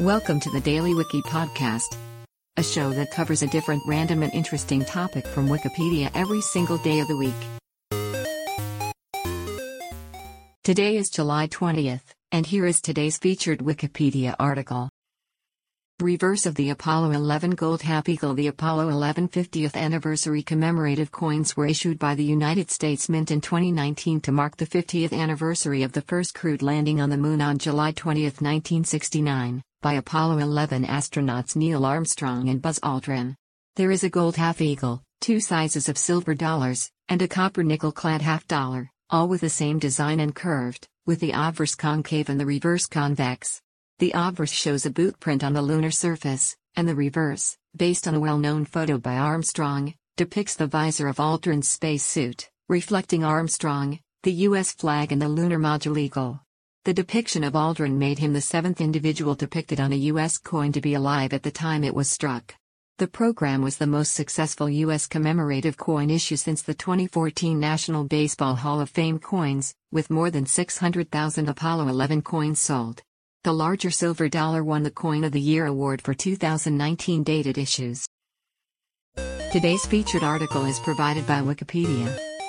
Welcome to the Daily Wiki Podcast, a show that covers a different random and interesting topic from Wikipedia every single day of the week. Today is July 20th, and here is today's featured Wikipedia article. Reverse of the Apollo 11 Gold Half Eagle The Apollo 11 50th anniversary commemorative coins were issued by the United States Mint in 2019 to mark the 50th anniversary of the first crewed landing on the Moon on July 20, 1969 by Apollo 11 astronauts Neil Armstrong and Buzz Aldrin. There is a gold half eagle, two sizes of silver dollars, and a copper nickel clad half dollar, all with the same design and curved, with the obverse concave and the reverse convex. The obverse shows a boot print on the lunar surface, and the reverse, based on a well known photo by Armstrong, depicts the visor of Aldrin's spacesuit, reflecting Armstrong, the U.S. flag, and the lunar module eagle. The depiction of Aldrin made him the seventh individual depicted on a U.S. coin to be alive at the time it was struck. The program was the most successful U.S. commemorative coin issue since the 2014 National Baseball Hall of Fame coins, with more than 600,000 Apollo 11 coins sold. The larger silver dollar won the Coin of the Year award for 2019 dated issues. Today's featured article is provided by Wikipedia.